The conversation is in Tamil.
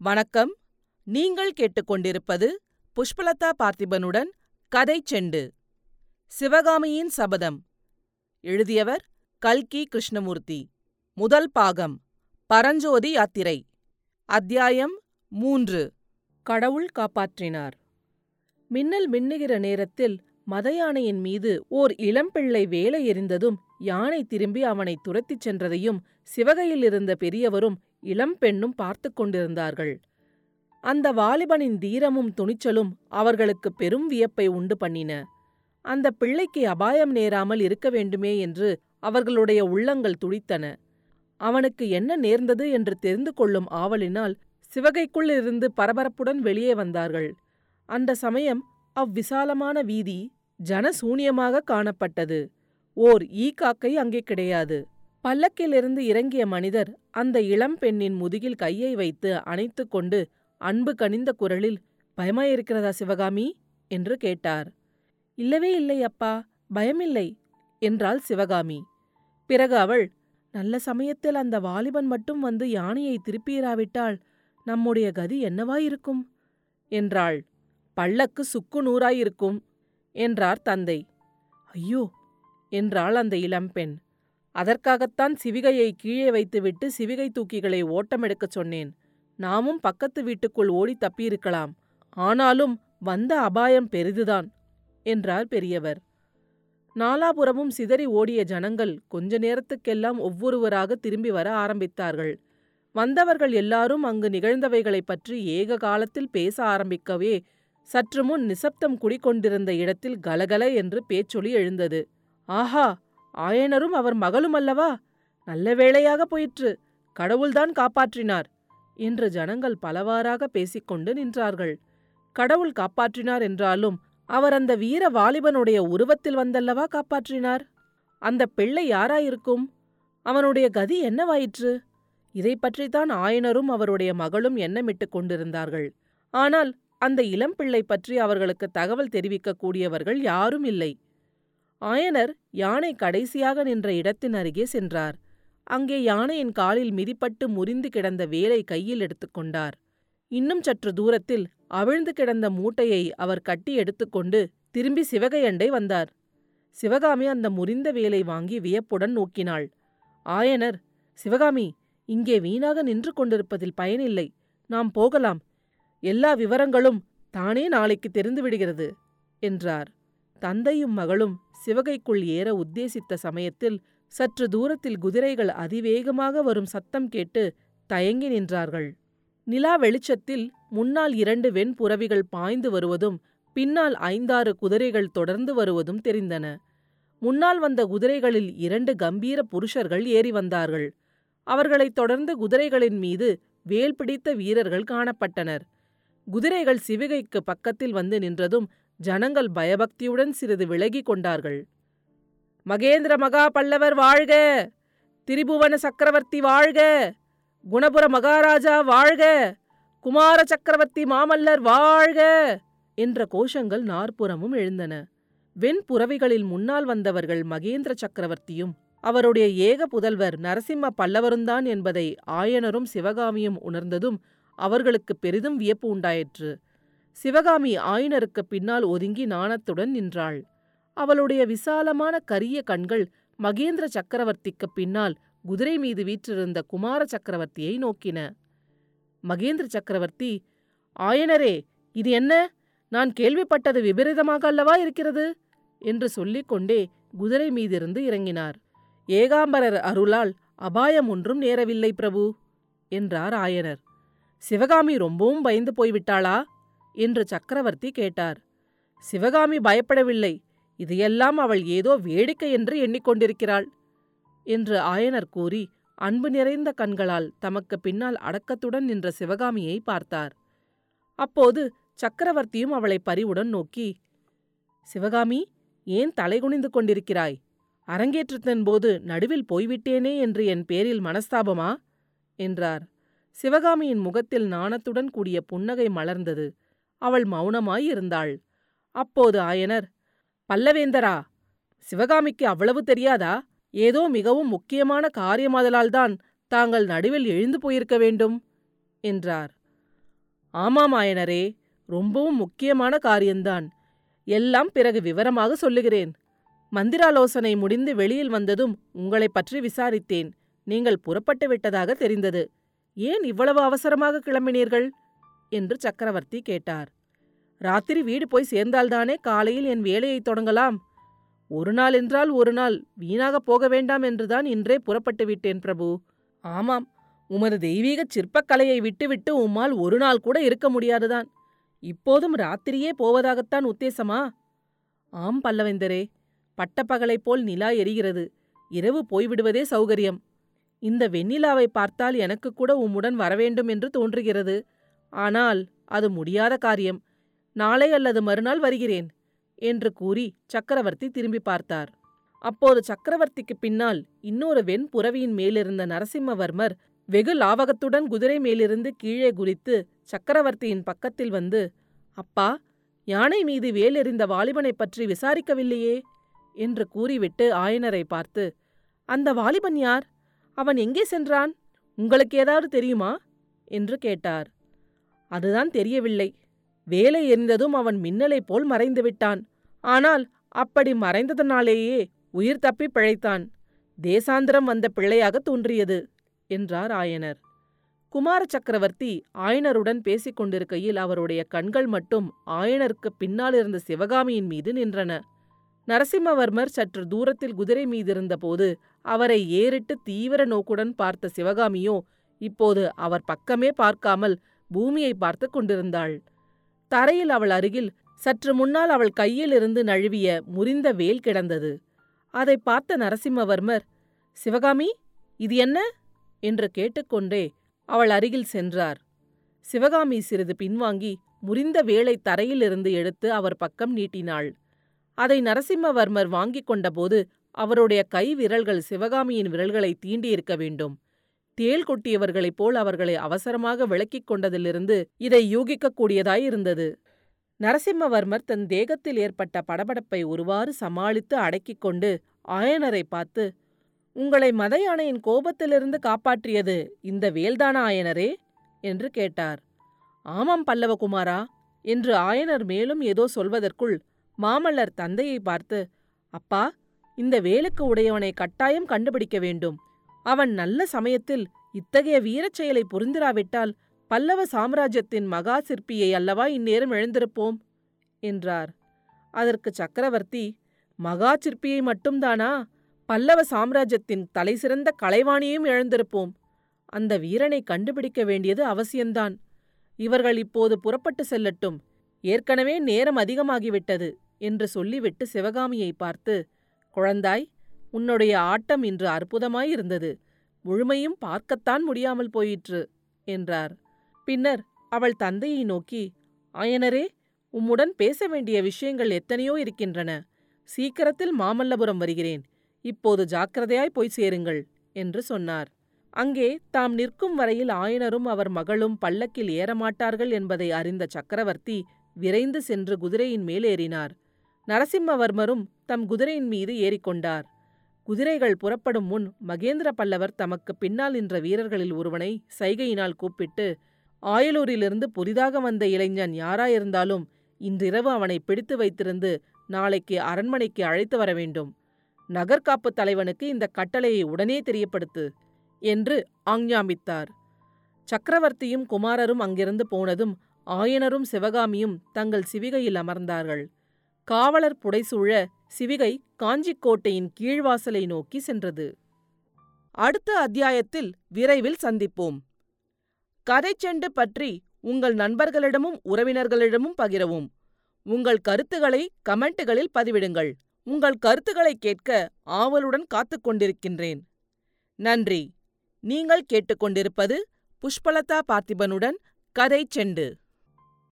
வணக்கம். நீங்கள் கேட்டுக்கொண்டிருப்பது புஷ்பலதா பார்த்திபனுடன் கதை செண்டு. சிவகாமியின் சபதம். எழுதியவர் கல்கி கிருஷ்ணமூர்த்தி. முதல் பாகம். பரஞ்சோதி யாத்திரை. அத்தியாயம் மூன்று. கடவுள் காப்பாற்றினார். மின்னல் மின்னுகிற நேரத்தில் மதயானையின் மீது ஓர் இளம்பிள்ளை வேலை எறிந்ததும் யானை திரும்பி அவனை துரத்திச் சென்றதையும் சிவகையில் இருந்த பெரியவரும் இளம்பெண்ணும் பார்த்து கொண்டிருந்தார்கள். அந்த வாலிபனின் தீரமும் துணிச்சலும் அவர்களுக்கு பெரும் வியப்பை உண்டு பண்ணின. அந்த பிள்ளைக்கு அபாயம் நேராமல் இருக்க வேண்டுமே என்று அவர்களுடைய உள்ளங்கள் துடித்தன. அவனுக்கு என்ன நேர்ந்தது என்று தெரிந்து கொள்ளும் ஆவலினால் சிவகைக்குள் இருந்து பரபரப்புடன் வெளியே வந்தார்கள். அந்த சமயம் அவ்விசாலமான வீதி ஜனசூனியமாக காணப்பட்டது. ஓர் ஈ காக்கை அங்கே கிடையாது. பல்லக்கிலிருந்து இறங்கிய மனிதர் அந்த இளம் பெண்ணின் முதுகில் கையை வைத்து அணைத்து கொண்டு அன்பு கனிந்த குரலில் பயமாயிருக்கிறதா சிவகாமி என்று கேட்டார். இல்லவே இல்லை அப்பா பயமில்லை என்றாள் சிவகாமி. பிறகு அவள் நல்ல சமயத்தில் அந்த வாலிபன் மட்டும் வந்து யானையை திருப்பியிராவிட்டால் நம்முடைய கதி என்னவாயிருக்கும் என்றாள். பல்லக்கு சுக்கு நூறாயிருக்கும் என்றார் தந்தை. ஐயோ என்றாள் அந்த இளம்பெண் அதற்காகத்தான் சிவிகையை கீழே வைத்துவிட்டு சிவிகை தூக்கிகளை ஓட்டமெடுக்கச் சொன்னேன். நாமும் பக்கத்து வீட்டுக்குள் ஓடி தப்பியிருக்கலாம். ஆனாலும் வந்த அபாயம் பெரிதுதான் என்றார் பெரியவர். நாலாபுறமும் சிதறி ஓடிய ஜனங்கள் கொஞ்ச நேரத்துக்கெல்லாம் ஒவ்வொருவராக திரும்பி வர ஆரம்பித்தார்கள். வந்தவர்கள் எல்லாரும் அங்கு நிகழ்ந்தவைகளைப் பற்றி ஏக காலத்தில் பேச ஆரம்பிக்கவே சற்று முன் நிசப்தம் குடிக்கொண்டிருந்த இடத்தில் கலகல என்று பேச்சொலி எழுந்தது. ஆஹா! ஆயனரும் அவர் மகளும் அல்லவா? நல்ல வேளையாக போயிற்று. கடவுள்தான் காப்பாற்றினார் என்று ஜனங்கள் பலவாறாக பேசிக்கொண்டு நின்றார்கள். கடவுள் காப்பாற்றினார் என்றாலும் அவர் அந்த வீர வாலிபனுடைய உருவத்தில் வந்தல்லவா காப்பாற்றினார்? அந்த பிள்ளை யாராயிருக்கும்? அவனுடைய கதி என்னவாயிற்று? இதை பற்றித்தான் ஆயனரும் அவருடைய மகளும் எண்ணமிட்டுக் கொண்டிருந்தார்கள். ஆனால் அந்த இளம்பிள்ளை பற்றி அவர்களுக்கு தகவல் தெரிவிக்கக் கூடியவர்கள் யாரும் இல்லை. ஆயனர் யானை கடைசியாக நின்ற இடத்தின் அருகே சென்றார். அங்கே யானையின் காலில் மிதிப்பட்டு முறிந்து கிடந்த வேலை கையில் எடுத்துக்கொண்டார் இன்னும் சற்று தூரத்தில் அவிழ்ந்து கிடந்த மூட்டையை அவர் கட்டி எடுத்துக்கொண்டு திரும்பி சிவகையண்டை வந்தார். சிவகாமி அந்த முறிந்த வேலை வாங்கி வியப்புடன் நோக்கினாள். ஆயனர் சிவகாமி இங்கே வீணாக நின்று கொண்டிருப்பதில் பயனில்லை. நாம் போகலாம். எல்லா விவரங்களும் தானே நாளைக்கு தெரிந்து விடுகிறது என்றார். தந்தையும் மகளும் சிவகைக்குள் ஏற உத்தேசித்த சமயத்தில் சற்று தூரத்தில் குதிரைகள் அதிவேகமாக வரும் சத்தம் கேட்டு தயங்கி நின்றார்கள். நிலா வெளிச்சத்தில் முன்னால் இரண்டு வெண்புறவிகள் பாய்ந்து வருவதும் பின்னால் ஐந்தாறு குதிரைகள் தொடர்ந்து வருவதும் தெரிந்தன. முன்னால் வந்த குதிரைகளில் இரண்டு கம்பீர புருஷர்கள் ஏறி வந்தார்கள். அவர்களைத் தொடர்ந்து குதிரைகளின் மீது வேல் பிடித்த வீரர்கள் காணப்பட்டனர். குதிரைகள் சிவிகைக்கு பக்கத்தில் வந்து நின்றதும் ஜனங்கள் பயபக்தியுடன் சிறிது விலகி கொண்டார்கள். மகேந்திர மகா பல்லவர் வாழ்க! திரிபுவன சக்கரவர்த்தி வாழ்க! குணபுர மகாராஜா வாழ்க! குமார சக்கரவர்த்தி மாமல்லர் வாழ்க! என்ற கோஷங்கள் நாற்புறமும் எழுந்தன. வெண்புறவிகளில் முன்னால் வந்தவர்கள் மகேந்திர சக்கரவர்த்தியும் அவருடைய ஏக புதல்வர் நரசிம்ம பல்லவருந்தான் என்பதை ஆயனரும் சிவகாமியும் உணர்ந்ததும் அவர்களுக்கு பெரிதும் வியப்பு உண்டாயிற்று. சிவகாமி ஆயனருக்கு பின்னால் ஒதுங்கி நாணத்துடன் நின்றாள். அவளுடைய விசாலமான கரிய கண்கள் மகேந்திர சக்கரவர்த்திக்கு பின்னால் குதிரை மீது வீற்றிருந்த குமார சக்கரவர்த்தியை நோக்கின. மகேந்திர சக்கரவர்த்தி ஆயனரே இது என்ன? நான் கேள்விப்பட்டது விபரீதமாக அல்லவா இருக்கிறது? என்று சொல்லிக்கொண்டே குதிரை மீதிருந்து இறங்கினார். ஏகாம்பரர் அருளால் அபாயம் ஒன்றும் நேரவில்லை பிரபு என்றார் ஆயனர். சிவகாமி ரொம்பவும் பயந்து போய்விட்டாளா? என்று சக்கரவர்த்தி கேட்டார். சிவகாமி பயப்படவில்லை. இதையெல்லாம் அவள் ஏதோ வேடிக்கை என்று எண்ணிக்கொண்டிருக்கிறாள் என்று ஆயனர் கூறி அன்பு நிறைந்த கண்களால் தமக்கு பின்னால் அடக்கத்துடன் நின்ற சிவகாமியை பார்த்தார். அப்போது சக்கரவர்த்தியும் அவளை பரிவுடன் நோக்கி சிவகாமி ஏன் தலைகுனிந்து கொண்டிருக்கிறாய்? அரங்கேற்றத்தின் போது நடுவில் போய்விட்டேனே என்று என் பேரில் மனஸ்தாபமா? என்றார். சிவகாமியின் முகத்தில் நாணத்துடன் கூடிய புன்னகை மலர்ந்தது. அவள் மௌனமாயிருந்தாள். அப்போது ஆயனர் பல்லவேந்தரா சிவகாமிக்கு அவ்வளவு தெரியாதா? ஏதோ மிகவும் முக்கியமான காரியமாதலால்தான் தாங்கள் நடுவில் எழுந்து போயிருக்க வேண்டும் என்றார். ஆமாம் ஆயனரே ரொம்பவும் முக்கியமான காரியந்தான். எல்லாம் பிறகு விவரமாக சொல்லுகிறேன். மந்திராலோசனை முடிந்து வெளியில் வந்ததும் உங்களைப் பற்றி விசாரித்தேன். நீங்கள் புறப்பட்டு விட்டதாக தெரிந்தது. ஏன் இவ்வளவு அவசரமாக கிளம்பினீர்கள்? என்று சக்கரவர்த்தி கேட்டார். ராத்திரி வீடு போய் சேர்ந்தால்தானே காலையில் என் வேலையை தொடங்கலாம்? ஒரு நாள் என்றால் ஒரு நாள் வீணாக போக வேண்டாம் என்றுதான் இன்றே புறப்பட்டு விட்டேன் பிரபு. ஆமாம் உமது தெய்வீக சிற்பக்கலையை விட்டுவிட்டு உம்மால் ஒரு நாள் கூட இருக்க முடியாதுதான். இப்போதும் ராத்திரியே போவதாகத்தான் உத்தேசமா? ஆம் பல்லவேந்தரே பட்டப்பகலைப் போல் நிலா எரிகிறது. இரவு போய்விடுவதே சௌகரியம். இந்த வெண்ணிலாவை பார்த்தால் எனக்கு கூட உம்முடன் வரவேண்டும் என்று தோன்றுகிறது. ஆனால் அது முடியாத காரியம். நாளை அல்லது மறுநாள் வருகிறேன் என்று கூறி சக்கரவர்த்தி திரும்பி பார்த்தார். அப்போது சக்கரவர்த்திக்கு பின்னால் இன்னொரு வெண்புறவியின் மேலிருந்த நரசிம்மவர்மர் வெகு லாவகத்துடன் குதிரை மேலிருந்து கீழே குதித்து சக்கரவர்த்தியின் பக்கத்தில் வந்து அப்பா யானை மீது வேலெறிந்த வாலிபனைப் பற்றி விசாரிக்கவில்லையே? என்று கூறிவிட்டு ஆயனரை பார்த்து அந்த வாலிபன் யார்? அவன் எங்கே சென்றான்? உங்களுக்கு ஏதாவது தெரியுமா? என்று கேட்டார். அதுதான் தெரியவில்லை. வேலை எரிந்ததும் அவன் மின்னலைப் போல் மறைந்து விட்டான். ஆனால் அப்படி மறைந்ததனாலேயே உயிர் தப்பி பிழைத்தான். தேசாந்திரம் வந்த பிள்ளையாக தோன்றியது என்றார் ஆயனர். குமார சக்கரவர்த்தி ஆயனருடன் பேசிக் கொண்டிருக்கையில் அவருடைய கண்கள் மட்டும் ஆயனருக்கு பின்னால் இருந்த சிவகாமியின் மீது நின்றன. நரசிம்மவர்மர் சற்று தூரத்தில் குதிரை மீதிருந்தபோது அவரை ஏறிட்டு தீவிர நோக்குடன் பார்த்த சிவகாமியோ இப்போது அவர் பக்கமே பார்க்காமல் பூமியை பார்த்து கொண்டிருந்தாள். தரையில் அவள் அருகில் சற்று முன்னால் அவள் கையிலிருந்து நழுவிய முறிந்த வேல் கிடந்தது. அதை பார்த்த நரசிம்மவர்மர் சிவகாமி இது என்ன? என்று கேட்டுக்கொண்டே அவள் அருகில் சென்றார். சிவகாமி சிறிது பின்வாங்கி முறிந்த வேலை தரையிலிருந்து எடுத்து அவர் பக்கம் நீட்டினாள். அதை நரசிம்மவர்மர் வாங்கிக் கொண்டபோது அவருடைய கை விரல்கள் சிவகாமியின் விரல்களை தீண்டியிருக்க வேண்டும். தேள் கொட்டியவர்களைப் போல் அவர்களை அவசரமாக விளக்கிக் கொண்டதிலிருந்து இதை யூகிக்கக்கூடியதாயிருந்தது நரசிம்மவர்மர் தன் தேகத்தில் ஏற்பட்ட படபடப்பை ஒருவாறு சமாளித்து அடக்கிக் கொண்டு ஆயனரை பார்த்து உங்களை மத யானையின் கோபத்திலிருந்து காப்பாற்றியது இந்த வேல்தானா ஆயனரே என்று கேட்டார். ஆமாம் பல்லவகுமாரா என்று ஆயனர் மேலும் ஏதோ சொல்வதற்குள் மாமல்லர் தந்தையை பார்த்து அப்பா இந்த வேலுக்கு உடையவனை கட்டாயம் கண்டுபிடிக்க வேண்டும். அவன் நல்ல சமயத்தில் இத்தகைய வீரச் செயலை புரிந்திராவிட்டால் பல்லவ சாம்ராஜ்யத்தின் மகா சிற்பியை அல்லவா இந்நேரம் எழுந்திருப்போம்? என்றார். அதற்கு சக்கரவர்த்தி மகா சிற்பியை மட்டும்தானா? பல்லவ சாம்ராஜ்யத்தின் தலைசிறந்த கலைவாணியும் எழுந்திருப்போம். அந்த வீரனை கண்டுபிடிக்க வேண்டியது அவசியந்தான் இவர்கள் இப்போது புறப்பட்டு செல்லட்டும். ஏற்கனவே நேரம் அதிகமாகிவிட்டது என்று சொல்லிவிட்டு சிவகாமியை பார்த்து குழந்தாய் உன்னுடைய ஆட்டம் இன்று அற்புதமாயிருந்தது. முழுமையும் பார்க்கத்தான் முடியாமல் போயிற்று என்றார். பின்னர் அவள் தந்தையை நோக்கி ஆயனரே உம்முடன் பேச வேண்டிய விஷயங்கள் எத்தனையோ இருக்கின்றன. சீக்கிரத்தில் மாமல்லபுரம் வருகிறேன். இப்போது ஜாக்கிரதையாய் போய் சேருங்கள் என்று சொன்னார். அங்கே தாம் நிற்கும் வரையில் ஆயனரும் அவர் மகளும் பல்லக்கில் ஏறமாட்டார்கள் என்பதை அறிந்த சக்கரவர்த்தி விரைந்து சென்று குதிரையின் மேலேறினார் நரசிம்மவர்மரும் தம் குதிரையின் மீது ஏறிக்கொண்டார். குதிரைகள் புறப்படும் முன் மகேந்திர பல்லவர் தமக்கு பின்னால் நின்ற வீரர்களில் ஒருவனை சைகையினால் கூப்பிட்டு ஆயலூரிலிருந்து புதிதாக வந்த இளைஞன் யாராயிருந்தாலும் இன்றிரவு அவனை பிடித்து வைத்திருந்து நாளைக்கு அரண்மனைக்கு அழைத்து வர வேண்டும். நகர்காப்பு தலைவனுக்கு இந்த கட்டளையை உடனே தெரியப்படுத்து என்று ஆஞ்ஞாபித்தார். சக்கரவர்த்தியும் குமாரரும் அங்கிருந்து போனதும் ஆயனரும் சிவகாமியும் தங்கள் சிவிகையில் அமர்ந்தார்கள். காவலர் புடைசூழ சிவிகை காஞ்சிக்கோட்டையின் கீழ்வாசலை நோக்கி சென்றது. அடுத்த அத்தியாயத்தில் விரைவில் சந்திப்போம். கதைச்செண்டு பற்றி உங்கள் நண்பர்களிடமும் உறவினர்களிடமும் பகிரவும். உங்கள் கருத்துக்களை கமெண்ட்டுகளில் பதிவிடுங்கள். உங்கள் கருத்துக்களை கேட்க ஆவலுடன் காத்துக் கொண்டிருக்கின்றேன். நன்றி. நீங்கள் கேட்டுக்கொண்டிருப்பது புஷ்பலதா பார்த்திபனுடன் கதை செண்டு.